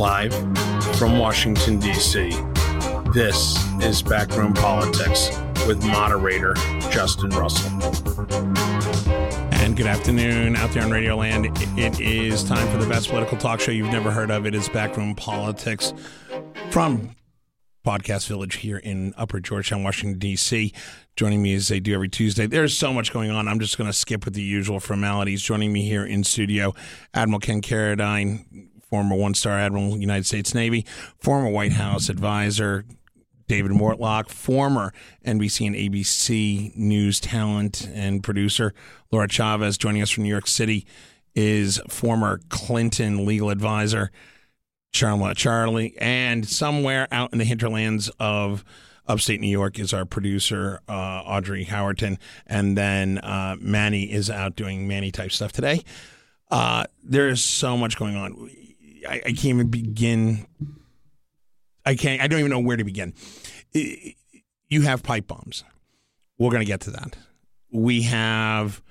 Live from Washington, D.C., this is Backroom Politics with moderator Justin Russell. And good afternoon out there on Radio Land. It is time for the best political talk show you've never heard of. It is Backroom Politics from Podcast Village here in Upper Georgetown, Washington, D.C. Joining me as they do every Tuesday. There's so much going on. I'm just going to skip with the usual formalities. Joining me here in studio, Admiral Ken Carradine, former one star Admiral, United States Navy, former White House advisor, David Mortlock, former NBC and ABC news talent and producer, Laura Chavez, joining us from New York City, is former Clinton legal advisor, Charlotte Charlie, and somewhere out in the hinterlands of upstate New York is our producer, uh, Audrey Howerton. And then uh, Manny is out doing Manny type stuff today. Uh, there is so much going on. I, I can't even begin I can't. I don't even know where to begin. You have pipe bombs. We're going to get to that. We have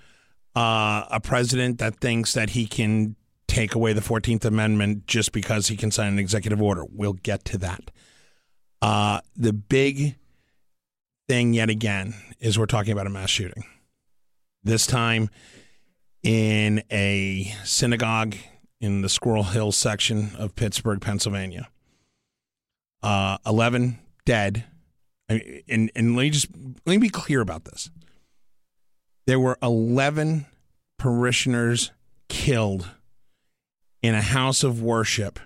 uh, a president that thinks that he can take away the Fourteenth Amendment just because he can sign an executive order. We'll get to that. Uh, the big thing, yet again, is we're talking about a mass shooting. This time in a synagogue in the Squirrel Hill section of Pittsburgh, Pennsylvania uh, 11 dead. and, and let me just let me be clear about this. There were 11 parishioners killed in a house of worship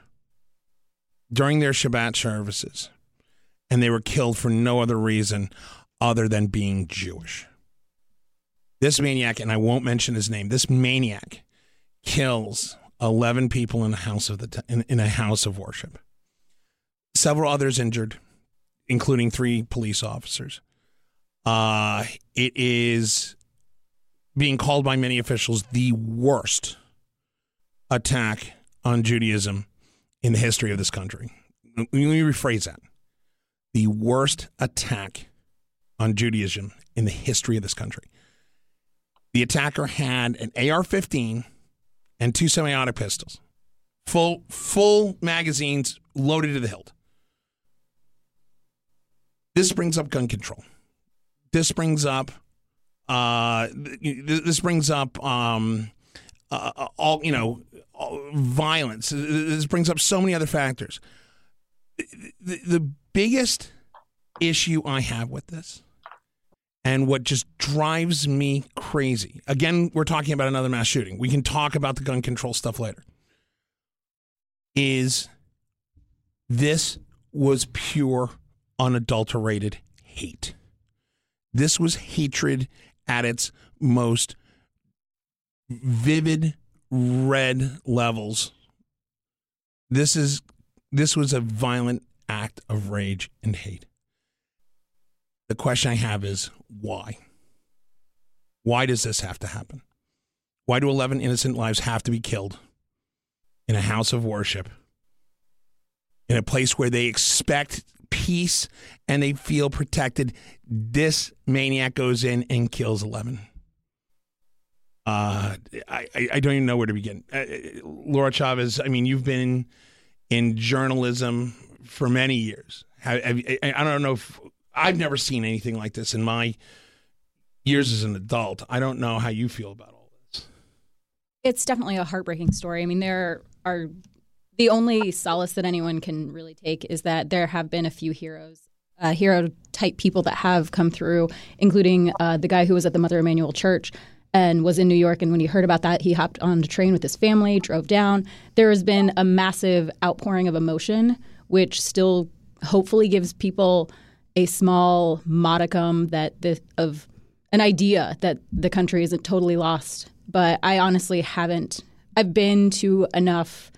during their Shabbat services, and they were killed for no other reason other than being Jewish. This maniac, and I won't mention his name, this maniac kills 11 people in a house of the in, in a house of worship several others injured, including three police officers. Uh, it is being called by many officials the worst attack on Judaism in the history of this country. Let me rephrase that. The worst attack on Judaism in the history of this country. The attacker had an AR 15 and two semi automatic pistols, full, full magazines loaded to the hilt. This brings up gun control. This brings up uh, this brings up um, uh, uh all you know violence. This brings up so many other factors. The, the biggest issue I have with this, and what just drives me crazy. Again, we're talking about another mass shooting. We can talk about the gun control stuff later. Is this was pure unadulterated hate. This was hatred at its most vivid red levels. This is this was a violent act of rage and hate. The question I have is why? Why does this have to happen? Why do 11 innocent lives have to be killed in a house of worship? In a place where they expect peace and they feel protected. This maniac goes in and kills 11. Uh, I, I don't even know where to begin. Uh, Laura Chavez, I mean, you've been in journalism for many years. Have, I don't know if I've never seen anything like this in my years as an adult. I don't know how you feel about all this. It's definitely a heartbreaking story. I mean, there are the only solace that anyone can really take is that there have been a few heroes, uh, hero type people that have come through, including uh, the guy who was at the Mother Emanuel Church and was in New York. And when he heard about that, he hopped on the train with his family, drove down. There has been a massive outpouring of emotion, which still hopefully gives people a small modicum that of an idea that the country isn't totally lost. But I honestly haven't. I've been to enough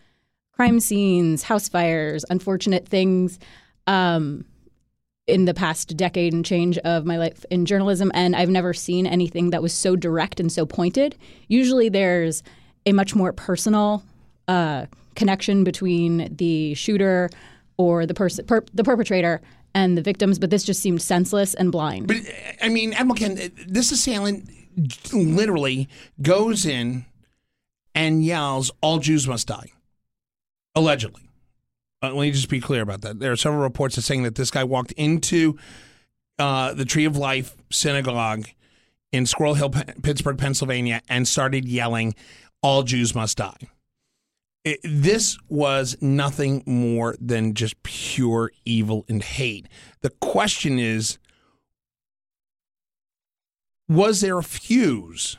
crime scenes, house fires, unfortunate things um, in the past decade and change of my life in journalism. And I've never seen anything that was so direct and so pointed. Usually there's a much more personal uh, connection between the shooter or the person, per- the perpetrator and the victims, but this just seemed senseless and blind. But I mean, Admiral Ken, this assailant literally goes in and yells, "All Jews must die." allegedly. Uh, let me just be clear about that. There are several reports saying that this guy walked into uh, the Tree of Life synagogue in Squirrel Hill, Pittsburgh, Pennsylvania, and started yelling, "All Jews must die." It, this was nothing more than just pure evil and hate. The question is, was there a fuse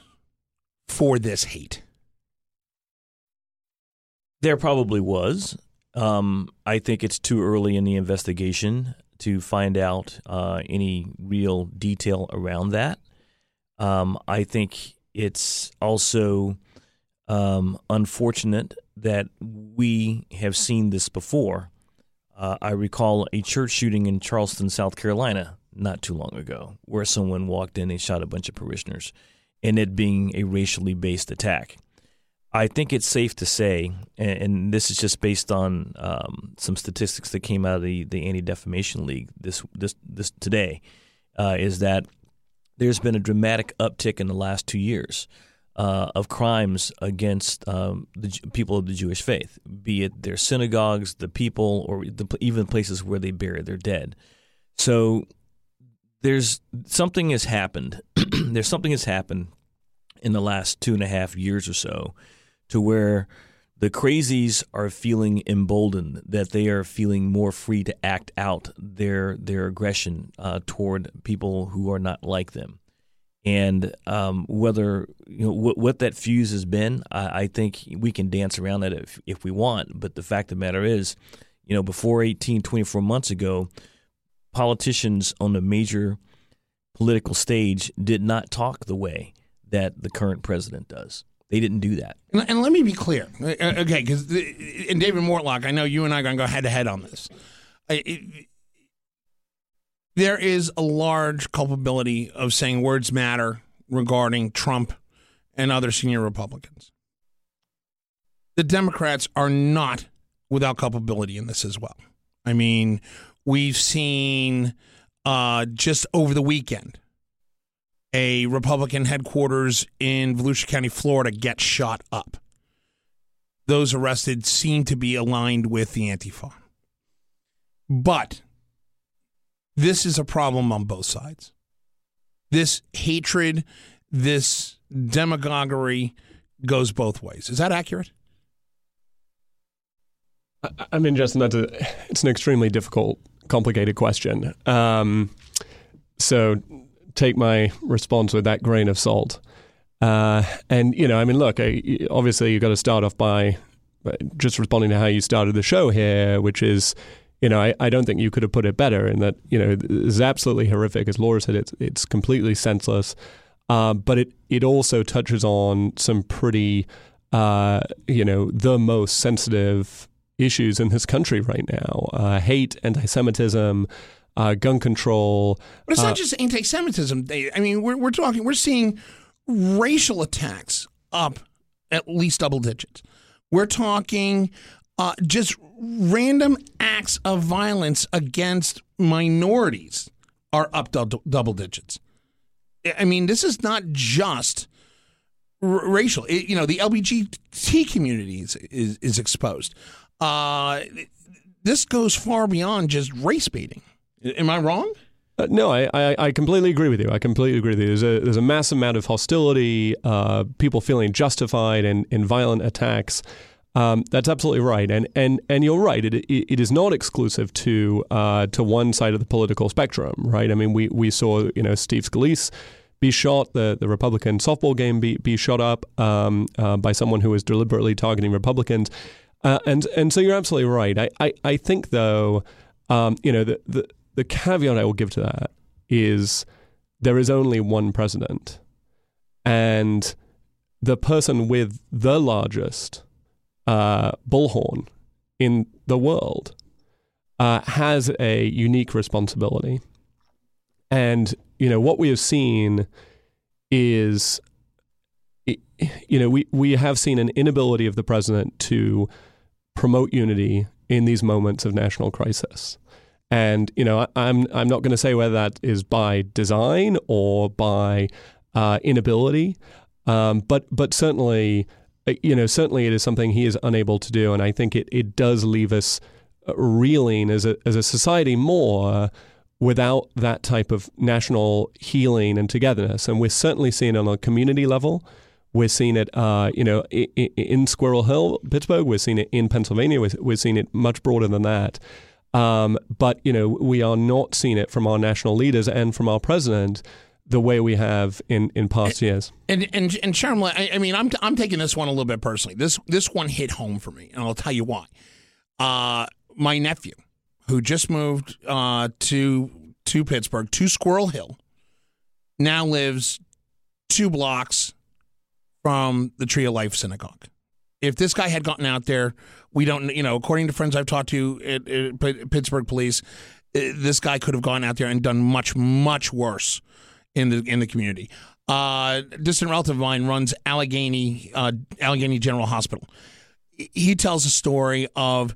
for this hate? There probably was. Um, I think it's too early in the investigation to find out uh, any real detail around that. Um, I think it's also um, unfortunate that we have seen this before. Uh, I recall a church shooting in Charleston, South Carolina, not too long ago, where someone walked in and shot a bunch of parishioners, and it being a racially based attack. I think it's safe to say, and, this is just based on um, some statistics that came out of the, the Anti Defamation League this this this today, uh, is that there's been a dramatic uptick in the last two years uh, of crimes against um, the people of the Jewish faith, be it their synagogues, the people, or the, even places where they bury their dead. So there's something has happened. there's something has happened in the last two and a half years or so to where the crazies are feeling emboldened, that they are feeling more free to act out their their aggression uh, toward people who are not like them. And um, whether you know what, what, that fuse has been, I, I, think we can dance around that if, if we want. But the fact of the matter is, you know, before 18, 24 months ago, politicians on the major political stage did not talk the way that the current president does. They didn't do that. And, and let me be clear, uh, uh, okay? Because in David Mortlock, I know you and I are going to go head to head on this. It, there is a large culpability of saying words matter regarding Trump and other senior Republicans. The Democrats are not without culpability in this as well. I mean, we've seen uh, just over the weekend a Republican headquarters in Volusia County, Florida, get shot up. Those arrested seem to be aligned with the Antifa. But this is a problem on both sides. This hatred, this demagoguery goes both ways. Is that accurate? I mean, Justin, that's a, it's an extremely difficult, complicated question. Um, so take my response with that grain of salt. Uh, and you know, I mean, look, I, obviously you've got to start off by just responding to how you started the show here, which is, you know, I, I don't think you could have put it better in that, you know, is absolutely horrific. As Laura said, it's it's completely senseless, uh, but it it also touches on some pretty, uh, you know, the most sensitive issues in this country right now: uh, hate, anti-Semitism uh, gun control. But it's uh, not just anti-Semitism. I mean, we're we're talking, we're seeing racial attacks up at least double digits. We're talking uh, just random acts of violence against minorities are up double, double digits. I mean, this is not just r- racial. It, you know, the LGBT community is is, is exposed. Uh, this goes far beyond just race baiting. Am I wrong? Uh, no, I, I, I, completely agree with you. I completely agree with you. There's a, there's a mass amount of hostility, uh, people feeling justified in, in violent attacks. Um, that's absolutely right, and and and you're right. It it is not exclusive to uh, to one side of the political spectrum, right? I mean, we, we saw you know Steve Scalise be shot, the the Republican softball game be be shot up um, uh, by someone who was deliberately targeting Republicans, uh, and and so you're absolutely right. I I, I think though, um, you know the the the caveat I will give to that is there is only one president, and the person with the largest uh, bullhorn in the world uh, has a unique responsibility. And you know what we have seen is, you know, we we have seen an inability of the president to promote unity in these moments of national crisis. And you know, I, am I'm not going to say whether that is by design or by uh, inability, um, but but certainly, you know, certainly it is something he is unable to do, and I think it it does leave us reeling as a as a society more without that type of national healing and togetherness. And we're certainly seeing it on a community level. We're seeing it, uh, you know, in, Squirrel Hill, Pittsburgh. We're seeing it in Pennsylvania. We're, we're seeing it much broader than that. Um, but you know, we are not seeing it from our national leaders and from our president the way we have in, in past years. And and and Sharma, I, I, mean, I'm I'm taking this one a little bit personally. This this one hit home for me, and I'll tell you why. Uh, my nephew, who just moved uh, to to Pittsburgh, to Squirrel Hill, now lives two blocks from the Tree of Life Synagogue. If this guy had gotten out there, we don't, you know, according to friends I've talked to at, at Pittsburgh police, uh, this guy could have gone out there and done much, much worse in the in the community. Uh, distant relative of mine runs Allegheny uh, Allegheny General Hospital. He tells a story of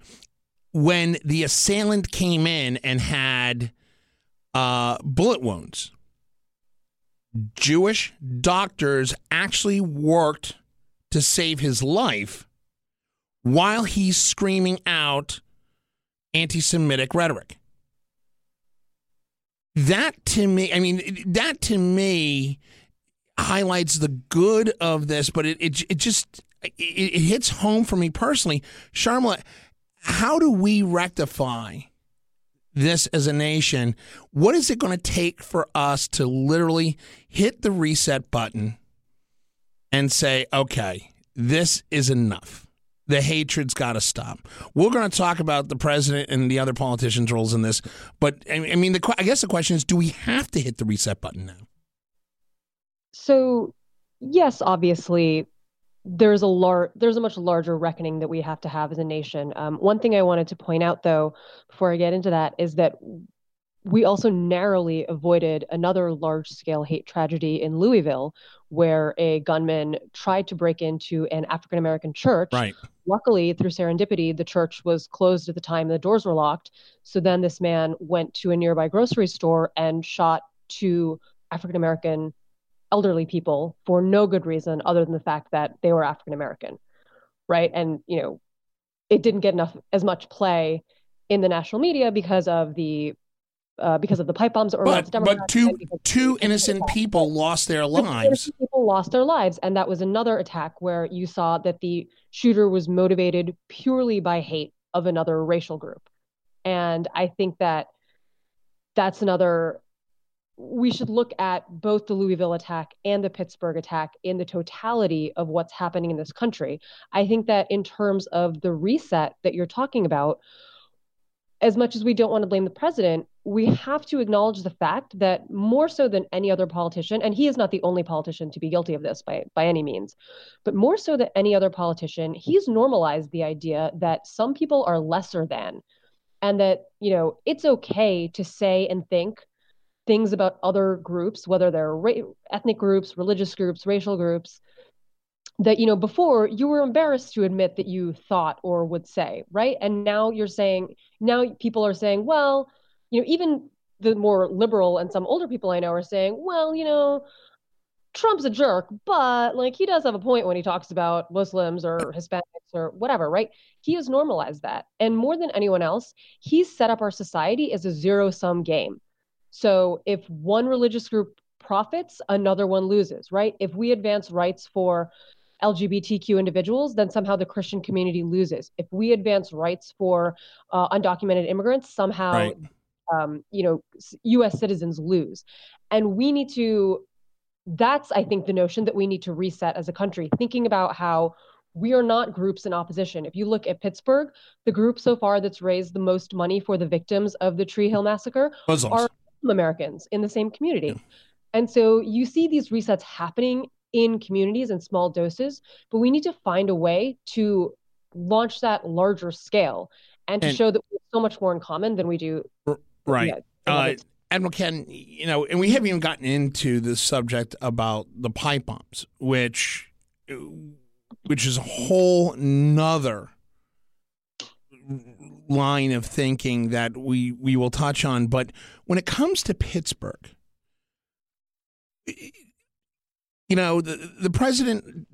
when the assailant came in and had uh, bullet wounds. Jewish doctors actually worked to save his life while he's screaming out anti Semitic rhetoric. That to me, I mean, that to me highlights the good of this, but it, it, it just it, it hits home for me personally. Sharmila, how do we rectify this as a nation? What is it going to take for us to literally hit the reset button and say, okay, this is enough? The hatred's got to stop. We're going to talk about the president and the other politicians' roles in this, but I mean, the, I guess the question is, do we have to hit the reset button now? So, yes, obviously, there's a lar- there's a much larger reckoning that we have to have as a nation. Um, one thing I wanted to point out, though, before I get into that, is that we also narrowly avoided another large scale hate tragedy in Louisville, where a gunman tried to break into an African American church. Right. Luckily, through serendipity, the church was closed at the time the doors were locked. So then this man went to a nearby grocery store and shot two African American elderly people for no good reason other than the fact that they were African American, right? And you know, it didn't get enough as much play in the national media because of the uh, because of the pipe bombs or but, but two two innocent people lost their lives. People lost their lives, and that was another attack where you saw that the shooter was motivated purely by hate of another racial group, and I think that that's another we should look at both the Louisville attack and the Pittsburgh attack in the totality of what's happening in this country. I think that in terms of the reset that you're talking about, as much as we don't want to blame the president, we have to acknowledge the fact that more so than any other politician, and he is not the only politician to be guilty of this by, by any means, but more so than any other politician, he's normalized the idea that some people are lesser than, and that, you know, it's okay to say and think things about other groups, whether they're ra- ethnic groups, religious groups, racial groups, that you know before you were embarrassed to admit that you thought or would say, right? And now you're saying now people are saying, well, you know, even the more liberal and some older people I know are saying, well, you know, Trump's a jerk, but like he does have a point when he talks about Muslims or Hispanics or whatever, right? He has normalized that. And more than anyone else, he's set up our society as a zero sum game. So if one religious group profits, another one loses, right? If we advance rights for LGBTQ individuals, then somehow the Christian community loses. If we advance rights for uh, undocumented immigrants, somehow, right. Um, you know, U.S. citizens lose. And we need to. That's, I think, the notion that we need to reset as a country, thinking about how we are not groups in opposition. If you look at Pittsburgh, the group so far that's raised the most money for the victims of the Tree Hill massacre Muslims. are Americans in the same community. Yeah. And so you see these resets happening in communities in small doses, but we need to find a way to launch that larger scale and to and, show that we have so much more in common than we do. Right. Yeah, uh, Admiral Ken, you know, and we haven't even gotten into the subject about the pipe bombs, which which is a whole nother line of thinking that we we will touch on. But when it comes to Pittsburgh, you know, the the president.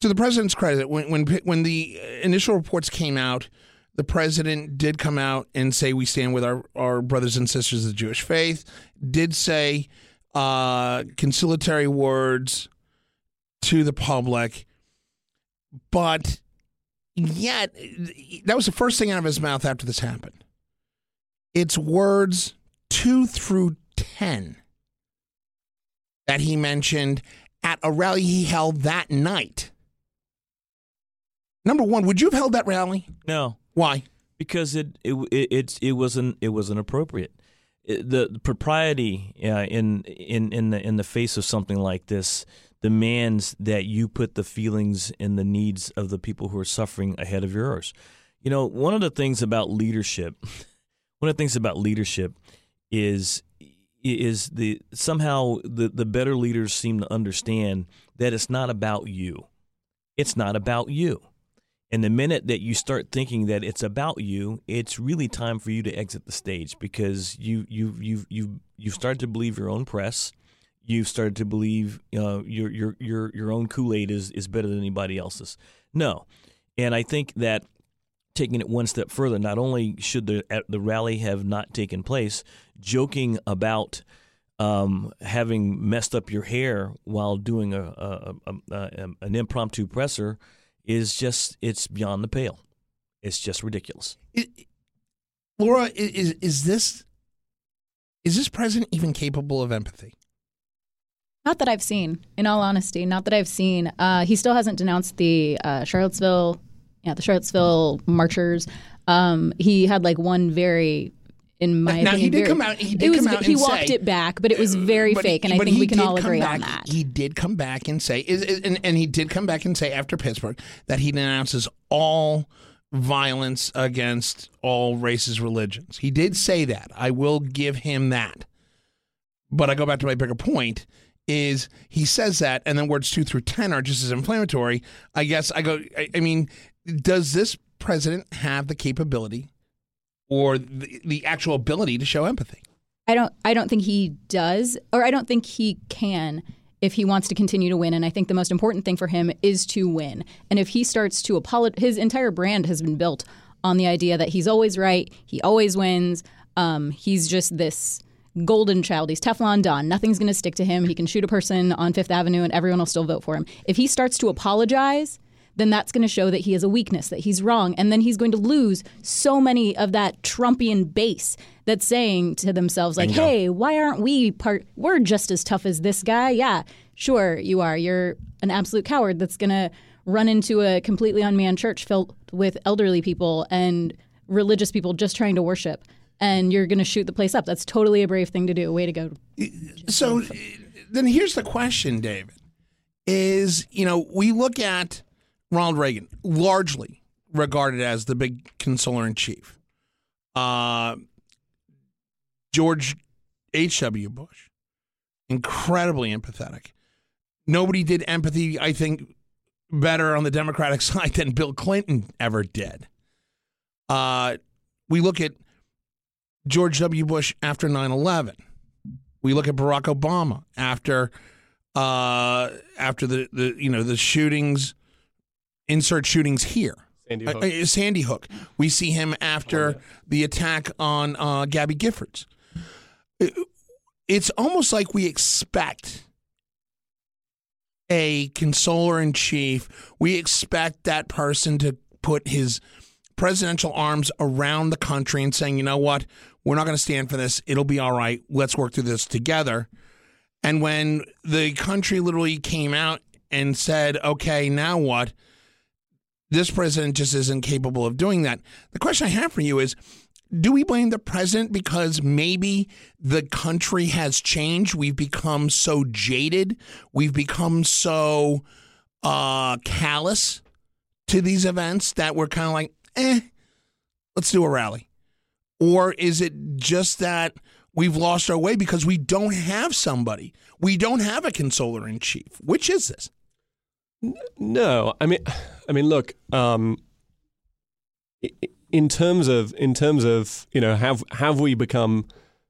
To the president's credit, when when when the initial reports came out the president did come out and say we stand with our, our brothers and sisters of the Jewish faith, did say uh, conciliatory words to the public, but yet that was the first thing out of his mouth after this happened. It's words two through 10 that he mentioned at a rally he held that night. Number one, would you have held that rally? No, Why? because it it it it, wasn't it wasn't appropriate. It- the, the propriety uh, in in in the in the face of something like this demands that you put the feelings and the needs of the people who are suffering ahead of yours. You know, one of the things about leadership, one of the things about leadership is is the somehow the the better leaders seem to understand that it's not about you. It's not about you. And the minute that you start thinking that it's about you, it's really time for you to exit the stage because you you you you you've started to believe your own press. You've started to believe your your your your own Kool Aid is is better than anybody else's. No, and I think that taking it one step further, not only should the the rally have not taken place, joking about um, having messed up your hair while doing a, a, a, a an impromptu presser is just it's beyond the pale. It's just ridiculous. It, Laura, is is this is this president even capable of empathy? Not that I've seen, in all honesty, not that I've seen. Uh, he still hasn't denounced the uh, Charlottesville, yeah, the Charlottesville marchers. Um, he had like one very, in my Now, opinion, he did very- come out- he did it was, come out he and walked say- it back, but it was very fake, and I think he we can all agree back, on that. He did come back and say, is, is- and, and he did come back and say after Pittsburgh that he denounces all violence against all races, religions. He did say that. I will give him that. But I go back to my bigger point is he says that and then words two through 10 are just as inflammatory. I guess I go, I, I mean, does this president have the capability or the, the actual ability to show empathy? I don't I don't think he does or I don't think he can if he wants to continue to win and I think the most important thing for him is to win. And if he starts to apologize his entire brand has been built on the idea that he's always right, he always wins. Um, he's just this golden child. He's Teflon Don. Nothing's going to stick to him. He can shoot a person on 5th Avenue and everyone will still vote for him. If he starts to apologize, then that's going to show that he has a weakness, that he's wrong. And then he's going to lose so many of that Trumpian base that's saying to themselves, like, hey, why aren't we part? We're just as tough as this guy. Yeah, sure, you are. You're an absolute coward that's going to run into a completely unmanned church filled with elderly people and religious people just trying to worship. And you're going to shoot the place up. That's totally a brave thing to do. Way to go. So then here's the question, David. Is, you know, we look at Ronald Reagan, largely regarded as the big consoler in chief. Uh, George H.W. Bush, incredibly empathetic. Nobody did empathy, I think, better on the Democratic side than Bill Clinton ever did. Uh, we look at George W. Bush after 9 11. We look at Barack Obama after uh, after the, the you know the shootings, insert shootings here. Sandy Uh, Hook. uh, Sandy Hook. We see him after the attack on uh, Gabby Giffords. It's almost like we expect a consoler in chief. We expect that person to put his presidential arms around the country and saying, you know what, we're not going to stand for this. It'll be all right. Let's work through this together. And when the country literally came out and said, okay, now what? This president just isn't capable of doing that. The question I have for you is do we blame the president because maybe the country has changed? We've become so jaded. We've become so uh, callous to these events that we're kind of like, eh, let's do a rally. Or is it just that we've lost our way because we don't have somebody? We don't have a consoler in chief. Which is this? No, I mean, I mean, look. Um, in terms of in terms of you know have have we become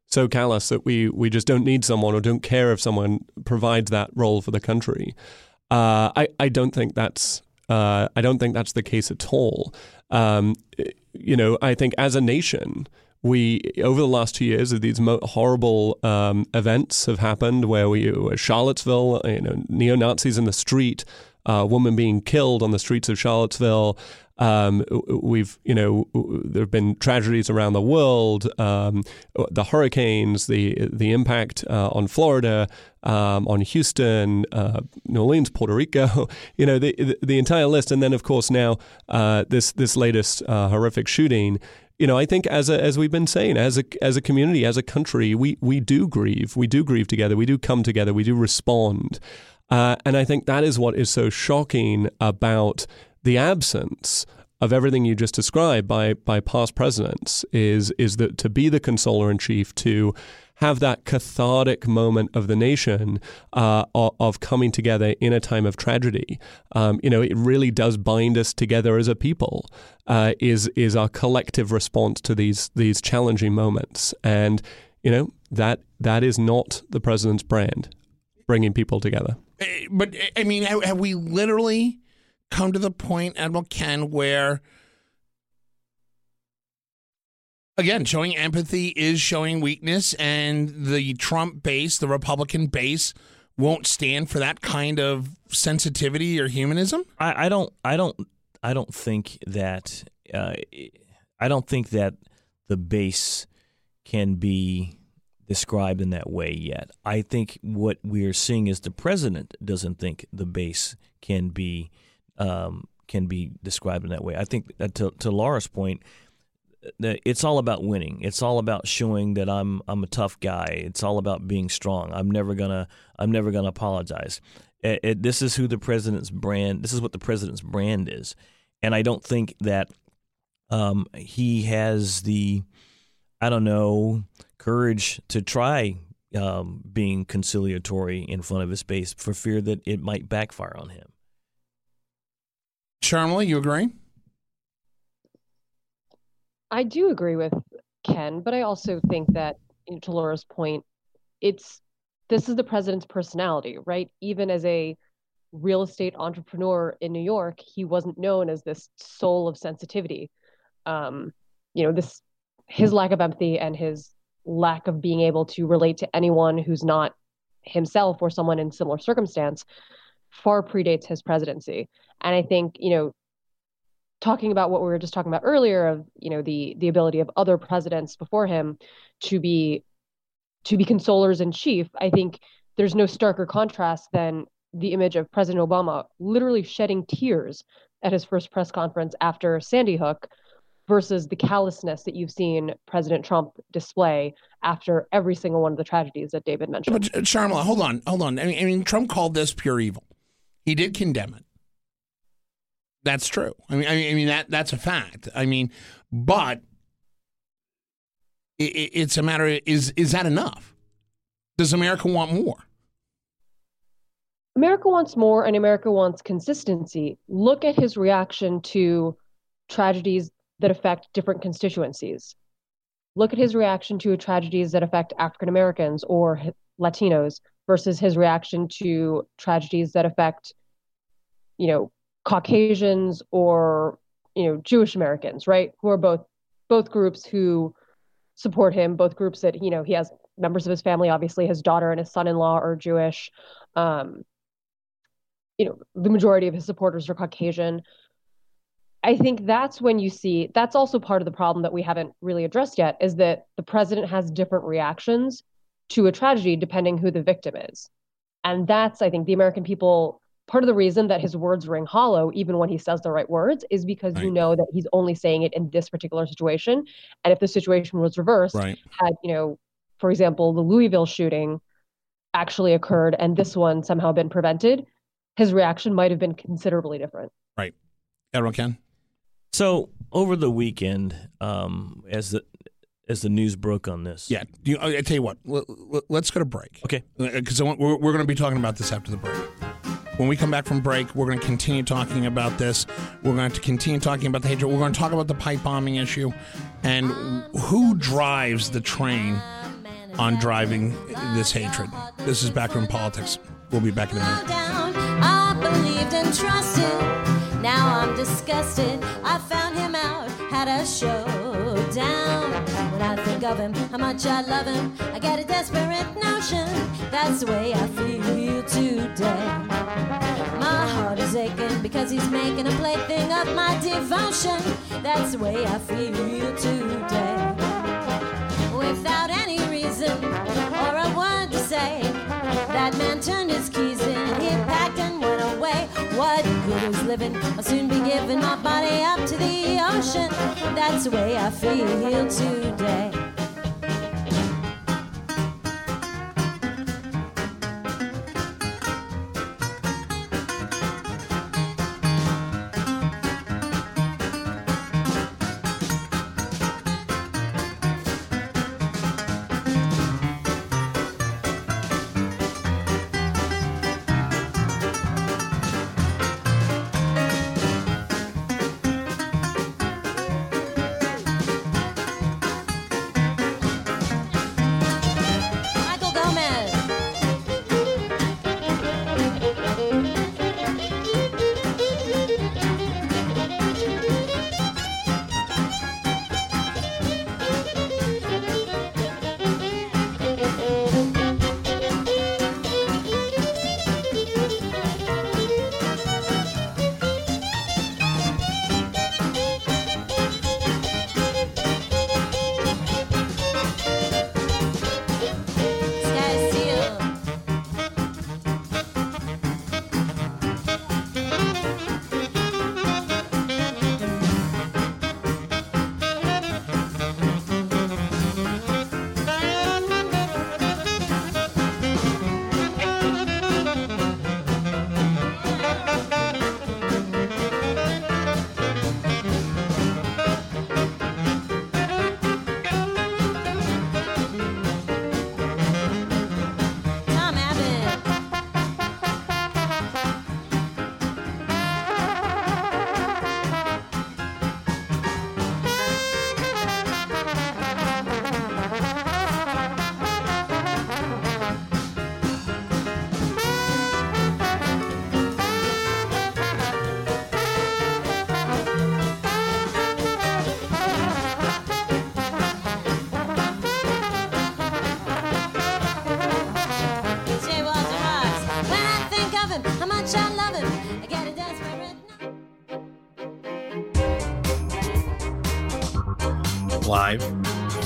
so callous that we we just don't need someone or don't care if someone provides that role for the country? Uh, I I don't think that's uh, I don't think that's the case at all. Um, you know, I think as a nation, we over the last two years these mo- horrible um, events have happened where we Charlottesville, you know, neo Nazis in the street, a woman being killed on the streets of Charlottesville. Um, we've, you know, there have been tragedies around the world, um, the hurricanes, the the impact uh, on Florida, um, on Houston, uh, New Orleans, Puerto Rico, you know, the, the, the entire list, and then of course now uh, this this latest uh, horrific shooting. You know, I think as a, as we've been saying, as a as a community, as a country, we we do grieve, we do grieve together, we do come together, we do respond, uh, and I think that is what is so shocking about the absence of everything you just described by by past presidents is is that to be the consoler in chief to have that cathartic moment of the nation uh, of coming together in a time of tragedy. Um, you know, it really does bind us together as a people. Uh, is is our collective response to these these challenging moments, and you know that that is not the president's brand, bringing people together. Eh, but eh, I mean, have, we literally? come to the point, Admiral Ken, where again, showing empathy is showing weakness, and the Trump base, the Republican base, won't stand for that kind of sensitivity or humanism. I, I don't. I don't. I don't think that. Uh, I don't think that the base can be described in that way yet. I think what we're seeing is the president doesn't think the base can be um, can be described in that way. I think to, to Laura's point, that it's all about winning. It's all about showing that I'm I'm a tough guy. It's all about being strong. I'm never gonna I'm never gonna apologize. It, it, this is who the president's brand. This is what the president's brand is, and I don't think that um, he has the I don't know courage to try um, being conciliatory in front of his base for fear that it might backfire on him. Sharmila, you agree? I do agree with Ken, but I also think that, you know, to Laura's point, it's this is the president's personality, right? Even as a real estate entrepreneur in New York, he wasn't known as this soul of sensitivity. Um, you know, this his lack of empathy and his lack of being able to relate to anyone who's not himself or someone in similar circumstance far predates his presidency. And I think, you know, talking about what we were just talking about earlier of, you know, the the ability of other presidents before him to be to be consolers in chief, I think there's no starker contrast than the image of President Obama literally shedding tears at his first press conference after Sandy Hook versus the callousness that you've seen President Trump display after every single one of the tragedies that David mentioned. But uh, Sharmila, hold on, hold on. I mean, I mean, Trump called this pure evil. He did condemn it. That's true. I mean, I mean, I mean that that's a fact. I mean, but it, it's a matter of, is is that enough? Does America want more? America wants more, and America wants consistency. Look at his reaction to tragedies that affect different constituencies. Look at his reaction to tragedies that affect African Americans or Latinos versus his reaction to tragedies that affect, you know, Caucasians or you know Jewish Americans, right? Who are both both groups who support him, both groups that you know he has members of his family. Obviously, his daughter and his son-in-law are Jewish. Um, you know, the majority of his supporters are Caucasian. I think that's when you see that's also part of the problem that we haven't really addressed yet is that the president has different reactions to a tragedy depending who the victim is. And that's, I think, the American people. Part of the reason that his words ring hollow, even when he says the right words, is because right. you know that he's only saying it in this particular situation. And if the situation was reversed, right. had, you know, for example, the Louisville shooting actually occurred and this one somehow been prevented, his reaction might have been considerably different. Right. Everyone can. So over the weekend, um, as the as the news broke on this. Yeah, you, I tell you what, let's go to break. Okay, because we're, we're going to be talking about this after the break. When we come back from break, we're going to continue talking about this. We're going to continue talking about the hatred. We're going to talk about the pipe bombing issue and who drives the train on driving this hatred. This is Backroom Politics. We'll be back in a minute. I'm disgusted. I show of him, how much I love him, I get a desperate notion. That's the way I feel today. My heart is aching because he's making a plaything of my devotion. That's the way I feel today. Without any reason or a word to say, that man turned his keys in, he packed and went away. What is living? I'll soon be giving my body up to the ocean. That's the way I feel today.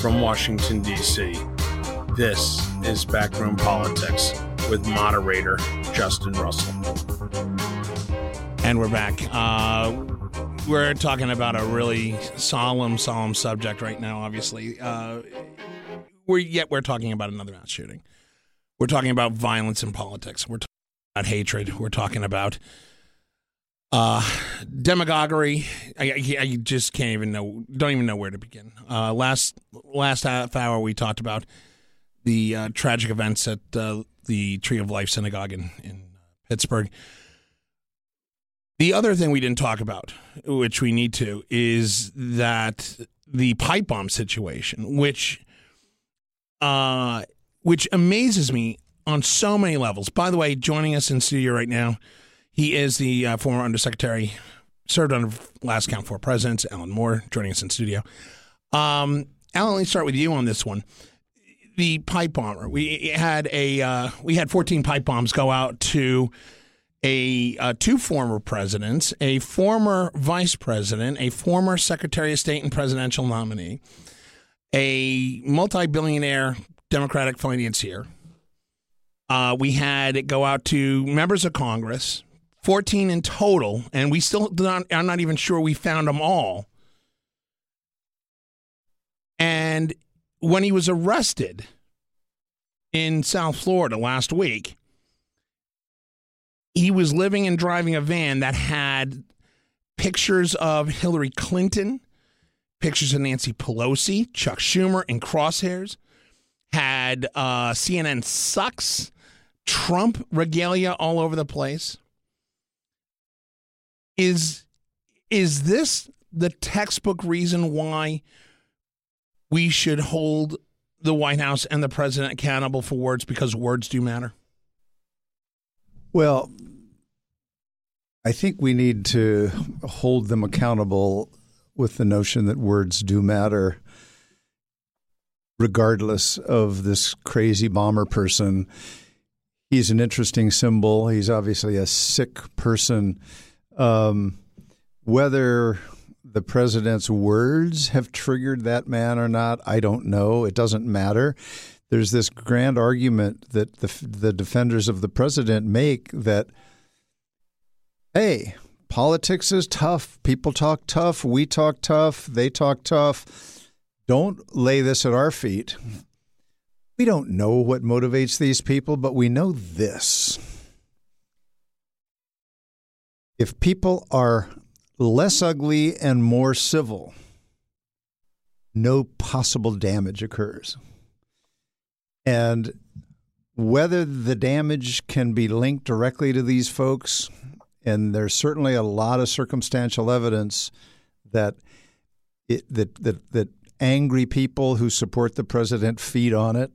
From Washington, D.C., this is Backroom Politics with moderator Justin Russell. And we're back. Uh, we're talking about a really solemn, solemn subject right now, obviously. Uh, we're, yet we're talking about another mass shooting. We're talking about violence in politics. We're talking about hatred. We're talking about uh, demagoguery. I, I, I just can't even know. Don't even know where to begin. Uh, last last half hour we talked about the uh, tragic events at uh, the Tree of Life Synagogue in, in Pittsburgh. The other thing we didn't talk about, which we need to, is that the pipe bomb situation, which uh, which amazes me on so many levels. By the way, joining us in studio right now, he is the uh, former undersecretary, served under last count four presidents, Alan Moore, joining us in studio. Um, Alan, let me start with you on this one. The pipe bomber. We had a uh, we had 14 pipe bombs go out to a uh, two former presidents, a former vice president, a former secretary of state and presidential nominee, a multi-billionaire Democratic financier. Uh, we had it go out to members of Congress, 14 in total, and we still not, are not even sure we found them all. And when he was arrested in South Florida last week, he was living and driving a van that had pictures of Hillary Clinton, pictures of Nancy Pelosi, Chuck Schumer, and crosshairs, had uh, CNN sucks, Trump regalia all over the place. Is is this the textbook reason why we should hold the White House and the president accountable for words because words do matter? Well, I think we need to hold them accountable with the notion that words do matter. regardless of this crazy bomber person. He's an interesting symbol. He's obviously a sick person. Um, whether the president's words have triggered that man or not, I don't know. It doesn't matter. There's this grand argument that the, the defenders of the president make that, hey, politics is tough. People talk tough. We talk tough. They talk tough. Don't lay this at our feet. We don't know what motivates these people, but we know this. If people are less ugly and more civil, no possible damage occurs. And whether the damage can be linked directly to these folks, and there's certainly a lot of circumstantial evidence that it, that, that that angry people who support the president feed on it.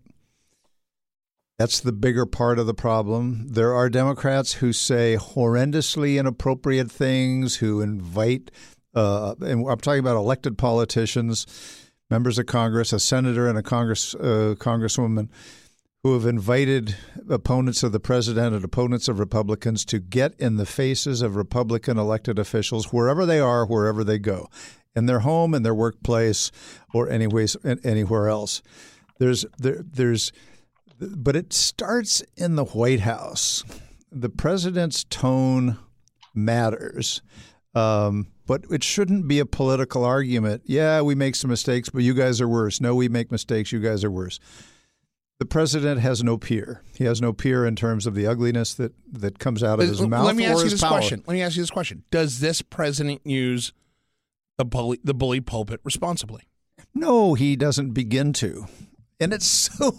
That's the bigger part of the problem. There are Democrats who say horrendously inappropriate things, who invite, uh, and I'm talking about elected politicians, members of Congress, a senator and a Congress uh, congresswoman, who have invited opponents of the president and opponents of Republicans to get in the faces of Republican elected officials wherever they are, wherever they go, in their home, in their workplace, or anyways anywhere else. There's there, there's but it starts in the White House. The president's tone matters. Um, but it shouldn't be a political argument. Yeah, we make some mistakes, but you guys are worse. No, we make mistakes. You guys are worse. The president has no peer. He has no peer in terms of the ugliness that, that comes out of his Let mouth. Let me ask you this power. question. Let me ask you this question: Does this president use the bully, the bully pulpit responsibly? No, he doesn't begin to. And it's so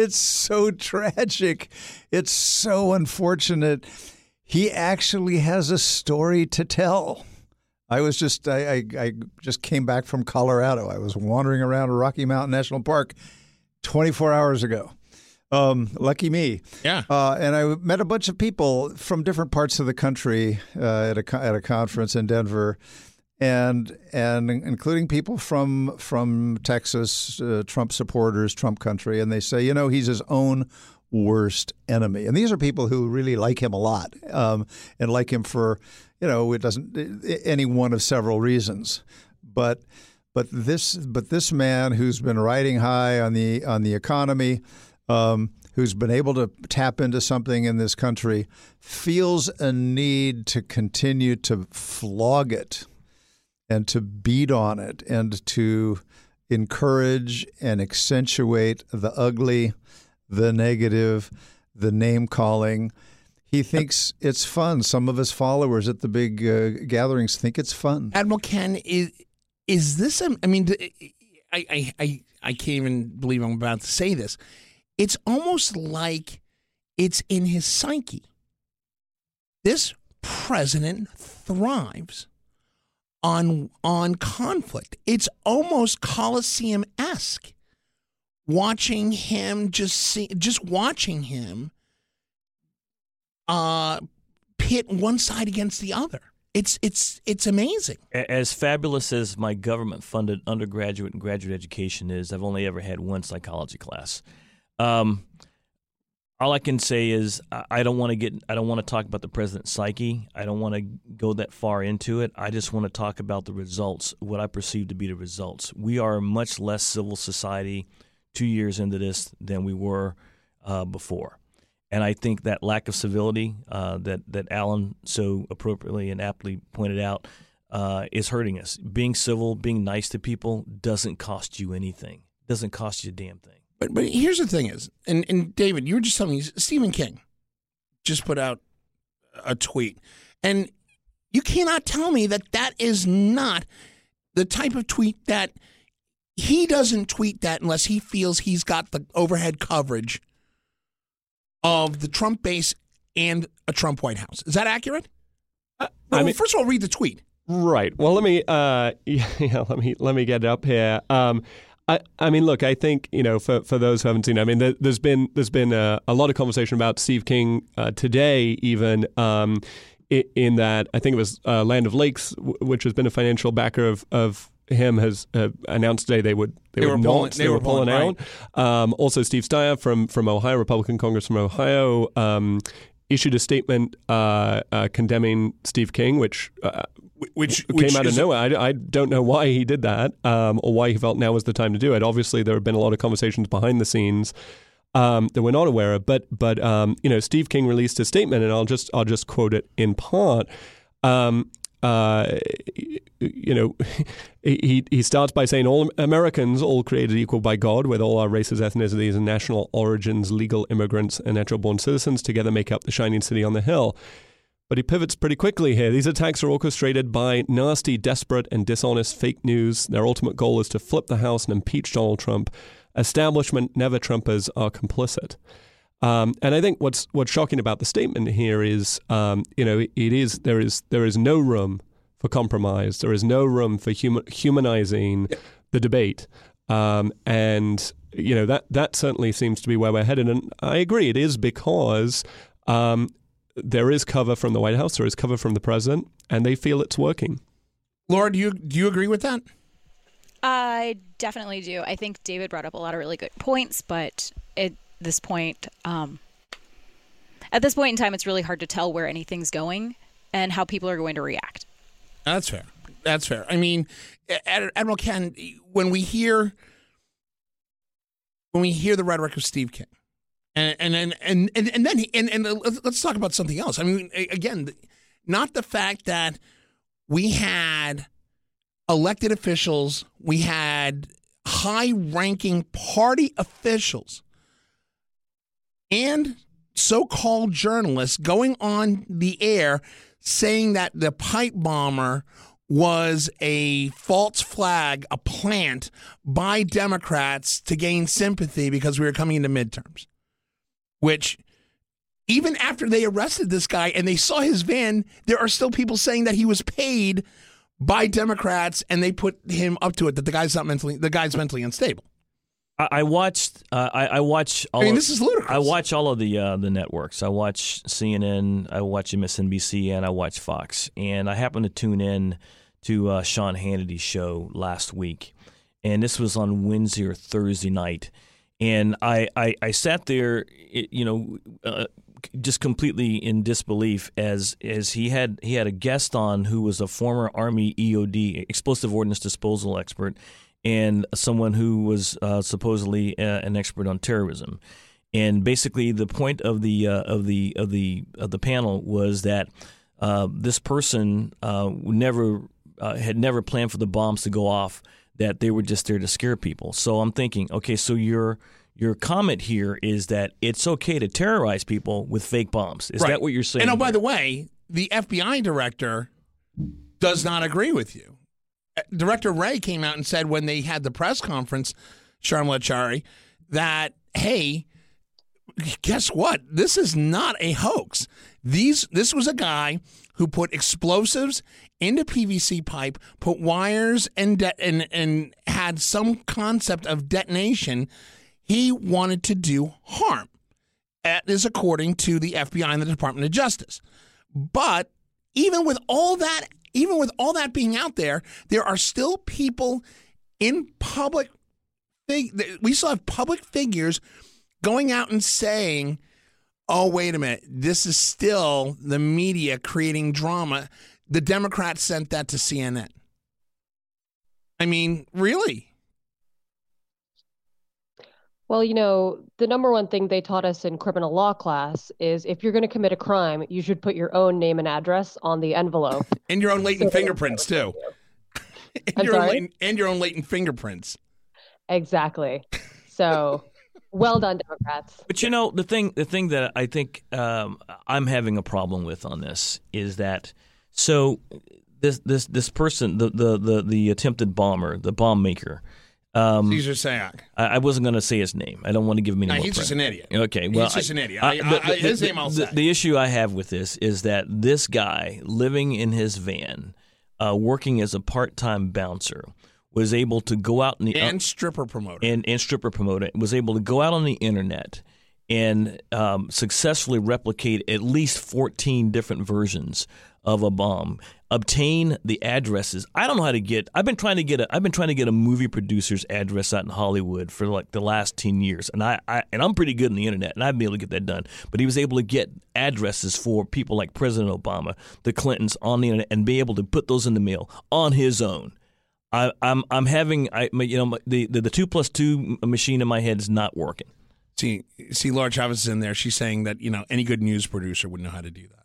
it's so tragic. It's so unfortunate. He actually has a story to tell. I was just I, I, I just came back from Colorado. I was wandering around Rocky Mountain National Park 24 hours ago. Um, lucky me. Yeah. Uh, and I met a bunch of people from different parts of the country uh, at a at a conference in Denver, and and including people from from Texas, uh, Trump supporters, Trump country, and they say, you know, he's his own worst enemy. And these are people who really like him a lot, um, and like him for, you know, it doesn't any one of several reasons, but. But this, but this man who's been riding high on the on the economy, um, who's been able to tap into something in this country, feels a need to continue to flog it and to beat on it and to encourage and accentuate the ugly, the negative, the name calling. He thinks it's fun. Some of his followers at the big uh, gatherings think it's fun. Admiral Ken, is is this? a- I mean, I, I I I can't even believe I'm about to say this. It's almost like it's in his psyche. This president thrives on on conflict. It's almost Coliseum esque. Watching him, just see, just watching him, uh, pit one side against the other. It's it's it's amazing. As fabulous as my government funded undergraduate and graduate education is, I've only ever had one psychology class. Um, all I can say is I don't want to get I don't want to talk about the president's psyche. I don't want to go that far into it. I just want to talk about the results, what I perceive to be the results. We are a much less civil society two years into this than we were uh, before. And I think that lack of civility uh, that that Alan so appropriately and aptly pointed out uh, is hurting us. Being civil, being nice to people doesn't cost you anything. Doesn't cost you a damn thing. But but here's the thing is, and, and David, you were just telling me Stephen King just put out a tweet, and you cannot tell me that that is not the type of tweet that he doesn't tweet that unless he feels he's got the overhead coverage of the Trump base and a Trump White House. Is that accurate? I Well, mean- first of all, read the tweet. Right. Well, let me uh, yeah, let me let me get it up here. Um, I, I mean, look, I think you know, for, for those who haven't seen, it, I mean, there, there's been there's been a, a lot of conversation about Steve King uh, today, even um, in that I think it was uh, Land O'Lakes, which has been a financial backer of of him has uh, announced today they would they, They were not pulling- they, they were, were pulling, pulling out. Um, also, Steve Stivers from from Ohio, Republican Congress from Ohio, um, issued a statement uh, uh, condemning Steve King, which. Which, came which out of nowhere. I, I don't know why he did that um, or why he felt now was the time to do it. Obviously, there have been a lot of conversations behind the scenes um, that we're not aware of. But but um, you know, Steve King released a statement, and I'll just I'll just quote it in part. Um, uh, you know, he he starts by saying all Americans, all created equal by God, with all our races, ethnicities, and national origins, legal immigrants, and natural-born citizens, together make up the shining city on the hill. But he pivots pretty quickly here. These attacks are orchestrated by nasty, desperate, and dishonest fake news. Their ultimate goal is to flip the House and impeach Donald Trump. Establishment never Trumpers are complicit. Um, and I think what's what's shocking about the statement here is, um, you know, it is there is there is no room for compromise. There is no room for human, humanizing the debate. Um, and you know that that certainly seems to be where we're headed. And I agree, it is because um, there is cover from the White House, there is cover from the president, and they feel it's working. Laura, do you do you agree with that? I definitely do. I think David brought up a lot of really good points, but at this point, um, at this point in time, it's really hard to tell where anything's going and how people are going to react. That's fair. That's fair. I mean, Admiral Ken, when we hear when we hear the rhetoric of Steve King, and and and and and, and then he, and and uh, let's- let's talk about something else. I mean, again, not the fact that we had elected officials, we had high-ranking party officials, and so-called journalists going on the air saying that the pipe bomber was a false flag, a plant by Democrats to gain sympathy because we were coming into midterms. Which, even after they arrested this guy and they saw his van, there are still people saying that he was paid by Democrats and they put him up to it that the guy's not mentally the guy's mentally unstable. I, watched. Uh, I, I watch. All I mean, of- this is ludicrous. I watch all of the uh, the networks. I watch CNN. I watch MSNBC, and I watch Fox. And I happened to tune in to uh, Sean Hannity's show last week, and this was on Wednesday or Thursday night. And I I, I sat there, you know. Uh, just completely in disbelief as as he had he had a guest on who was a former army EOD explosive ordnance disposal expert and someone who was uh, supposedly uh, an expert on terrorism. And basically, the point of the uh, of the of the of the panel was that uh, this person uh, never uh, had never planned for the bombs to go off. That they were just there to scare people. So I'm thinking, okay, so your your comment here is that it's okay to terrorize people with fake bombs. Is Right. that what you're saying? And oh, by here? the way, the FBI director does not agree with you. Uh, Director Wray came out and said when they had the press conference, Sharmila Chari, that hey, guess what? This is not a hoax. These this was a guy who put explosives into PVC pipe, put wires and de- and and had some concept of detonation. He wanted to do harm. That is according to the FBI and the Department of Justice. But even with all that, even with all that being out there, there are still people in public. fig- We still have public figures going out and saying, "Oh, wait a minute, this is still the media creating drama." The Democrats sent that to CNN. I mean, really? Well, you know, the number one thing they taught us in criminal law class is if you're going to commit a crime, you should put your own name and address on the envelope. And your own latent fingerprints too. and, I'm your own sorry? latent, and your own latent fingerprints. exactly. So, well done, Democrats. But you know the thing the thing that I think um, I'm having a problem with on this is that so this this this person the the the, the attempted bomber the bomb maker um, Cesar Sayoc. I, I wasn't going to say his name I don't want to give him any No, more he's just an idiot. Okay, well, He's just an idiot. I- I- the- I- his the- name I'll the- say. The issue I have with this is that this guy living in his van, uh, working as a part-time bouncer, was able to go out in the and stripper promoter. and, and stripper promoter was able to go out on the internet and um, successfully replicate at least 14 different versions of a bomb. Obtain the addresses. I don't know how to get. I've been trying to get a. I've been trying to get a movie producer's address out in Hollywood for like the last ten years, and I, I and I'm pretty good on the internet, and I've been able to get that done. But he was able to get addresses for people like President Obama, the Clintons on the internet, and be able to put those in the mail on his own. I, I'm I'm having I you know the, the the two plus two machine in my head is not working. See, see, Laura Chavez is in there. She's saying that you know any good news producer would know how to do that.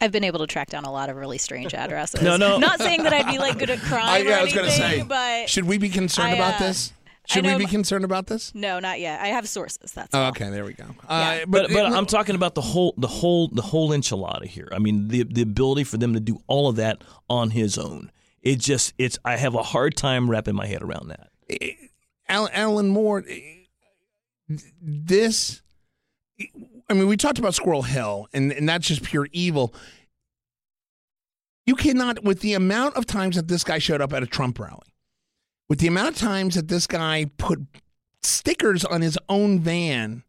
I've been able to track down a lot of really strange addresses. No, no. Not saying that I'd be like good at crime I, or yeah, I was anything, going to say, but should we be concerned I, about uh, this? Should we be concerned about this? no, not yet. I have sources. That's Oh, okay, there we go. Yeah. Uh, But but it- I'm talking about the whole the whole the whole enchilada here. I mean the the ability for them to do all of that on his own. It just it's I have a hard time wrapping my head around that. Alan, Moore, this, I mean, we talked about Squirrel Hill, and, and that's just pure evil. You cannot, with the amount of times that this guy showed up at a Trump rally, with the amount of times that this guy put stickers on his own van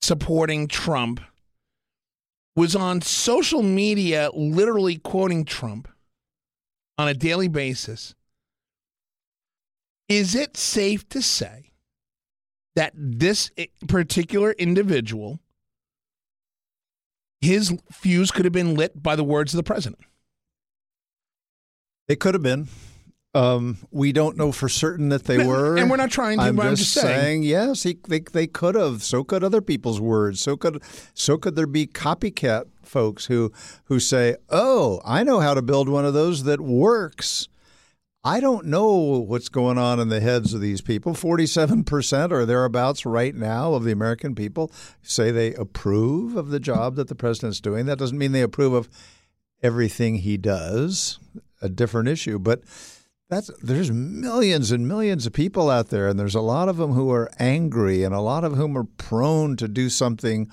supporting Trump, was on social media literally quoting Trump on a daily basis. Is it safe to say that this particular individual, his fuse could have been lit by the words of the president? They could have been. Um, we don't know for certain that they were, and we're not trying to, I'm but I'm just just saying. saying, yes, he, they they could have. So could other people's words. So could so could there be copycat folks who who say, "Oh, I know how to build one of those that works." I don't know what's going on in the heads of these people. Forty-seven percent or thereabouts right now of the American people say they approve of the job that the president's doing. That doesn't mean they approve of everything he does. A different issue, but that's there's millions and millions of people out there, and there's a lot of them who are angry, and a lot of whom are prone to do something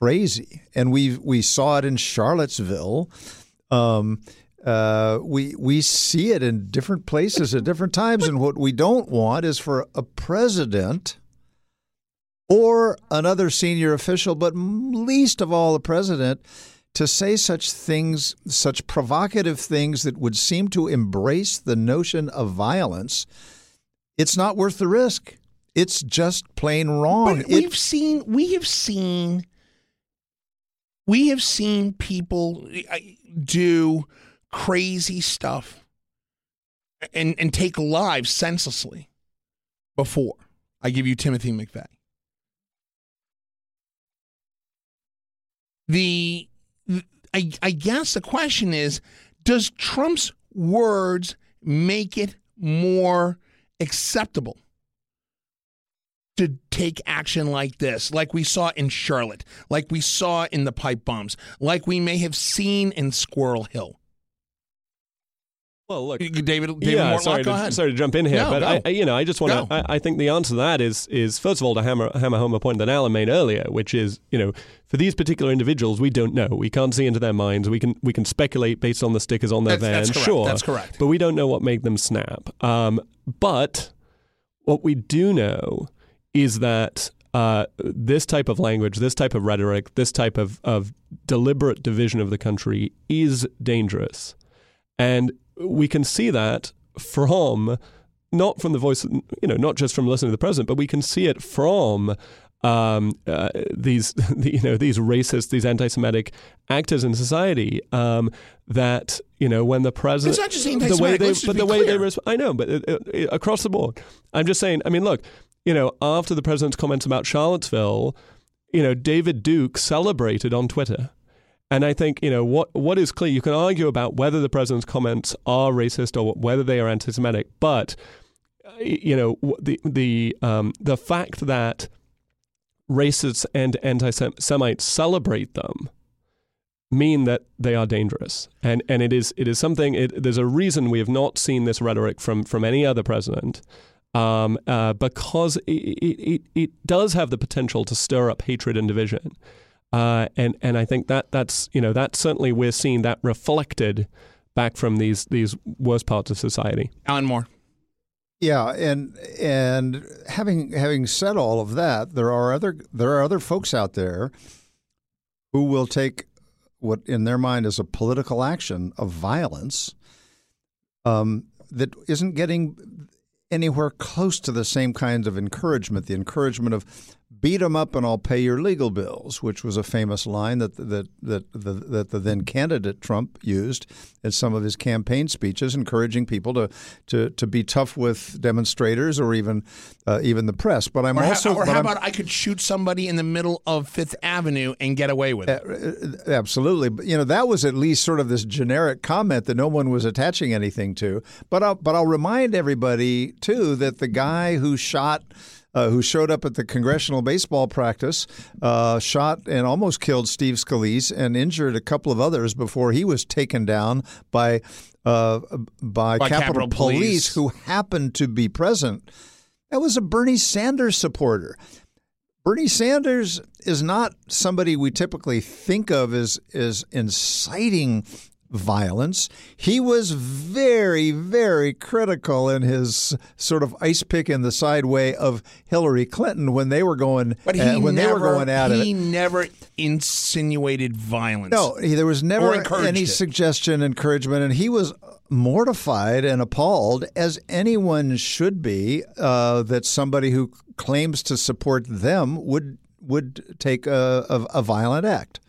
crazy. And we we saw it in Charlottesville. Um, uh, we we see it in different places at different times, and what we don't want is for a president or another senior official, but least of all a president, to say such things, such provocative things that would seem to embrace the notion of violence. It's not worth the risk. It's just plain wrong. But we've seen, we have seen, we have seen people do crazy stuff and and take lives senselessly before. I give you Timothy McVeigh. The, I, I guess the question is, does Trump's words make it more acceptable? To take action like this, like we saw in Charlotte, like we saw in the pipe bombs, like we may have seen in Squirrel Hill. Well, look, David, David yeah, Mortlock, sorry go to, ahead. sorry to jump in here, No, but go. I, you know, I just want to. I, I think the answer to that is is first of all to hammer hammer home a point that Alan made earlier, which is you know for these particular individuals we don't know, we can't see into their minds, we can we can speculate based on the stickers on their That's- van, that's sure, That's correct. but we don't know what made them snap. Um, but what we do know is that uh, this type of language, this type of rhetoric, this type of, of deliberate division of the country is dangerous. And we can see that from not from the voice, you know, not just from listening to the president, but we can see it from um, uh, these, you know, these racist, these anti-Semitic actors in society. Um, that you know, when the president, It's not just the way anti-Semitic, they, but the way they, clear. res- I know, but it, it, across the board, I'm just saying. I mean, look, you know, after the president's comments about Charlottesville, you know, David Duke celebrated on Twitter. And I think, you know, what what is clear, you can argue about whether the president's comments are racist or whether they are anti Semitic, but uh, you know, the the um, the fact that racists and anti Semites celebrate them mean that they are dangerous. And and it is it is something it, there's a reason we have not seen this rhetoric from from any other president. Um, uh, because it, it, it, it does have the potential to stir up hatred and division. Uh, and and I think that that's you know that certainly we're seeing that reflected back from these these worst parts of society. Alan Moore. Yeah, and and having having said all of that, there are other there are other folks out there who will take what in their mind is a political action of violence um, that isn't getting anywhere close to the same kinds of encouragement. The encouragement of beat them up and I'll pay your legal bills, which was a famous line that that that the, that the then candidate Trump used in some of his campaign speeches, encouraging people to to, to be tough with demonstrators or even uh, even the press. But I'm Or, also how, or how I'm- about I could shoot somebody in the middle of Fifth Avenue and get away with it? Uh, Absolutely, but you know that was at least sort of this generic comment that no one was attaching anything to. But I'll, but I'll remind everybody too that the guy who shot. Uh, who showed up at the congressional baseball practice, uh, shot and almost killed Steve Scalise and injured a couple of others before he was taken down by uh, by, By Capitol, Capitol Police, Police. who happened to be present. That was a Bernie Sanders supporter. Bernie Sanders is not somebody we typically think of as, as inciting violence. He was very, very critical in his sort of ice pick in the side way of Hillary Clinton when they were going But he uh, when never, they were going at he it. never insinuated violence. No, he, there was never any it. suggestion, encouragement, and he was mortified and appalled, as anyone should be, uh, that somebody who claims to support them would would take a, a, a violent act.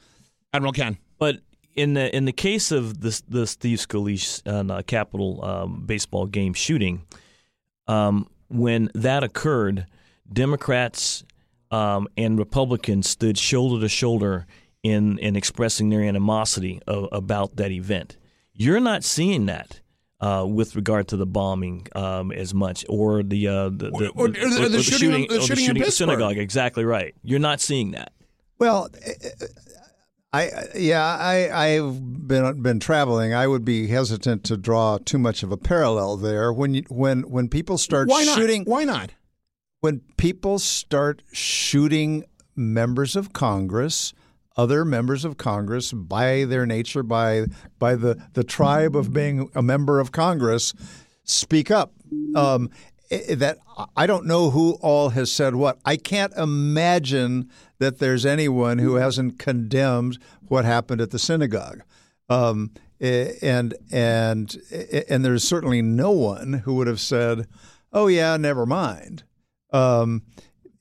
Admiral Ken. But in the in the case of the the Steve Scalise and uh, Capitol um, baseball game shooting, um, when that occurred, Democrats um, and Republicans stood shoulder to shoulder in in expressing their animosity of, about that event. You're not seeing that. Uh, with regard to the bombing um, as much, or the uh, the, the, Or- or the- the shooting- the or shooting in at the Pittsburgh. synagogue. Exactly right. You're not seeing that. Well, I yeah, I I've been been traveling. I would be hesitant to draw too much of a parallel there. When you, when when people start Why not? shooting, Why not? when people start shooting members of Congress, other members of Congress, by their nature, by by the the tribe of being a member of Congress, speak up. Um, that I don't know who all has said what. I can't imagine that there's anyone who hasn't condemned what happened at the synagogue. Um, and and and there's certainly no one who would have said, "Oh yeah, never mind." Um,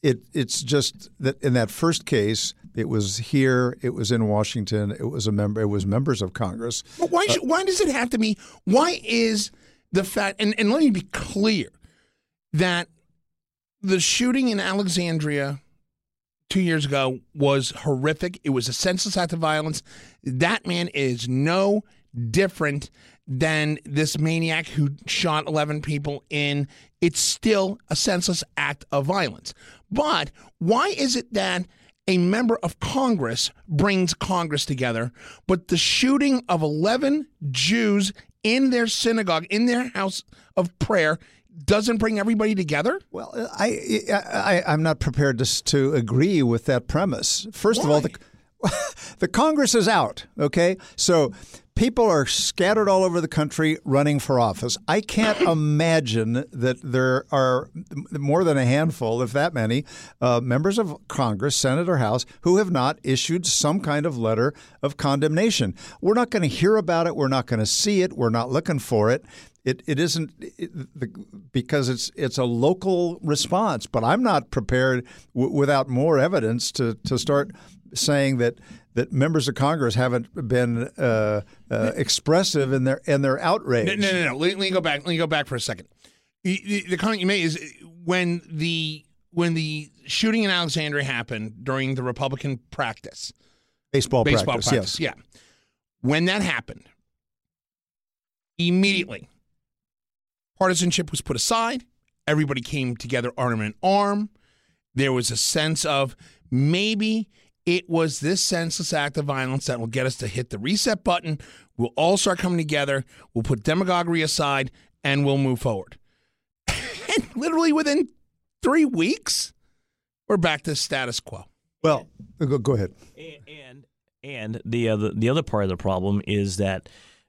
it it's just that in that first case, it was here, it was in Washington, it was a member, it was members of Congress. But why? Should, why does it have to be? Why is the fact? And, and let me be clear that the shooting in Alexandria two years ago was horrific. It was a senseless act of violence. That man is no different than this maniac who shot 11 people in. It's still a senseless act of violence. But why is it that a member of Congress brings Congress together, but the shooting of 11 Jews in their synagogue, in their house of prayer, doesn't bring everybody together? Well, I, I I'm not prepared to to agree with that premise. First of all, the the Congress is out. Okay, so people are scattered all over the country running for office. I can't imagine that there are more than a handful, if that many, uh, members of Congress, Senate or House, who have not issued some kind of letter of condemnation. We're not going to hear about it. We're not going to see it. We're not looking for it. It, it isn't it, the, because it's it's a local response, but I'm not prepared w- without more evidence to, to start saying that that members of Congress haven't been uh, uh, expressive in their in their outrage. No, no, no. no. Let, let me go back. Let me go back for a second. The, the, comment you made is when the when the shooting in Alexandria happened during the Republican practice, Baseball, baseball practice, practice. yes. Yeah. When that happened, immediately partisanship was put aside. Everybody came together arm in arm. There was a sense of maybe it was this senseless act of violence that will get us to hit the reset button. We'll all start coming together. We'll put demagoguery aside and we'll move forward. and literally within three weeks, we're back to status quo. Well, go, go ahead. And and the other the other part of the problem is that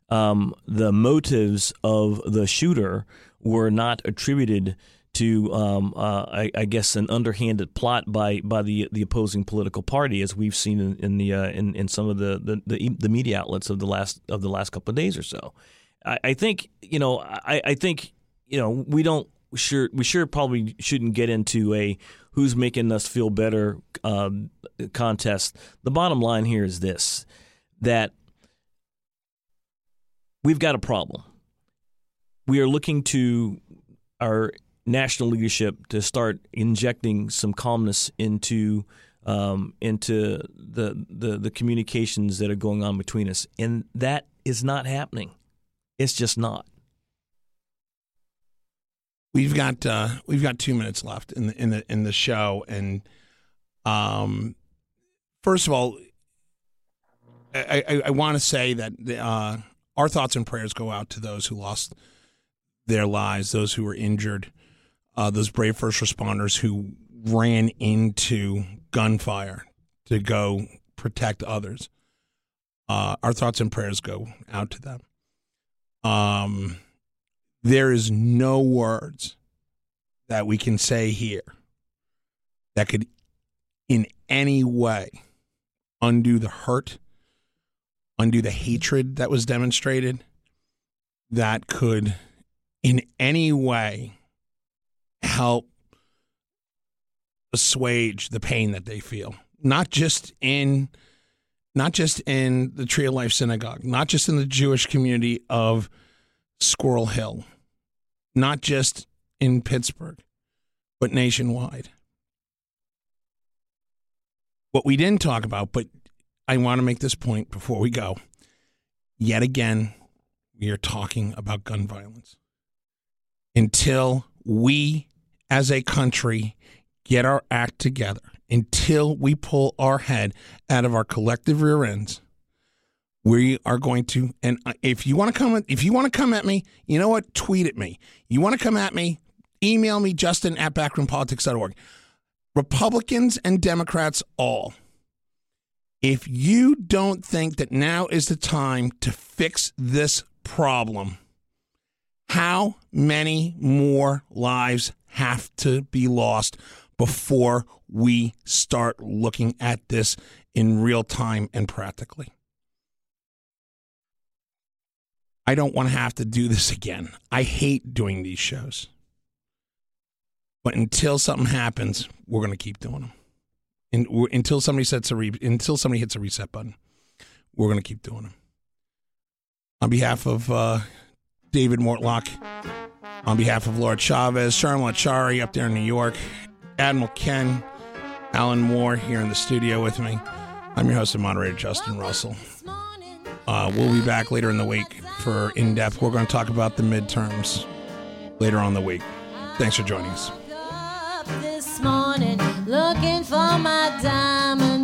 um, the motives of the shooter were not attributed to, um, uh, I, I, guess, an underhanded plot by, by the the opposing political party, as we've seen in, in the uh, in, in some of the, the, the, the, media outlets of the last of the last couple of days or so. I, I think you know I, I think you know we don't sure we sure probably shouldn't get into a who's making us feel better um, contest. The bottom line here is this: that we've got a problem. We are looking to our national leadership to start injecting some calmness into um, into the, the the communications that are going on between us, and that is not happening. It's just not. We've got uh, we've got two minutes left in the in the in the show, and um, first of all, I, I, I want to say that uh, our thoughts and prayers go out to those who lost their lives, those who were injured, uh, those brave first responders who ran into gunfire to go protect others. Uh, our thoughts and prayers go out to them. Um, there is no words that we can say here that could in any way undo the hurt, undo the hatred that was demonstrated, that could in any way help assuage the pain that they feel. Not just in not just in the Tree of Life Synagogue, not just in the Jewish community of Squirrel Hill, not just in Pittsburgh, but nationwide. What we didn't talk about, but I want to make this point before we go. Yet again, we are talking about gun violence. Until we as a country get our act together, until we pull our head out of our collective rear ends, we are going to and if you want to come if you want to come at me you know what tweet at me you want to come at me email me justin at backroompolitics.org republicans and democrats all if you don't think that now is the time to fix this problem how many more lives have to be lost before we start looking at this in real time and practically I don't want to have to do this again. I hate doing these shows. But until something happens, we're going to keep doing them. And until somebody sets a re- until somebody hits a reset button, we're going to keep doing them. On behalf of uh, David Mortlock, on behalf of Laura Chavez, Sharma Chari up there in New York, Admiral Ken, Alan Moore here in the studio with me. I'm your host and moderator, Justin Russell. Uh, we'll be back later in the week for in depth. We're going to talk about the midterms later on the week. Thanks for joining us. Morning, looking for my diamond.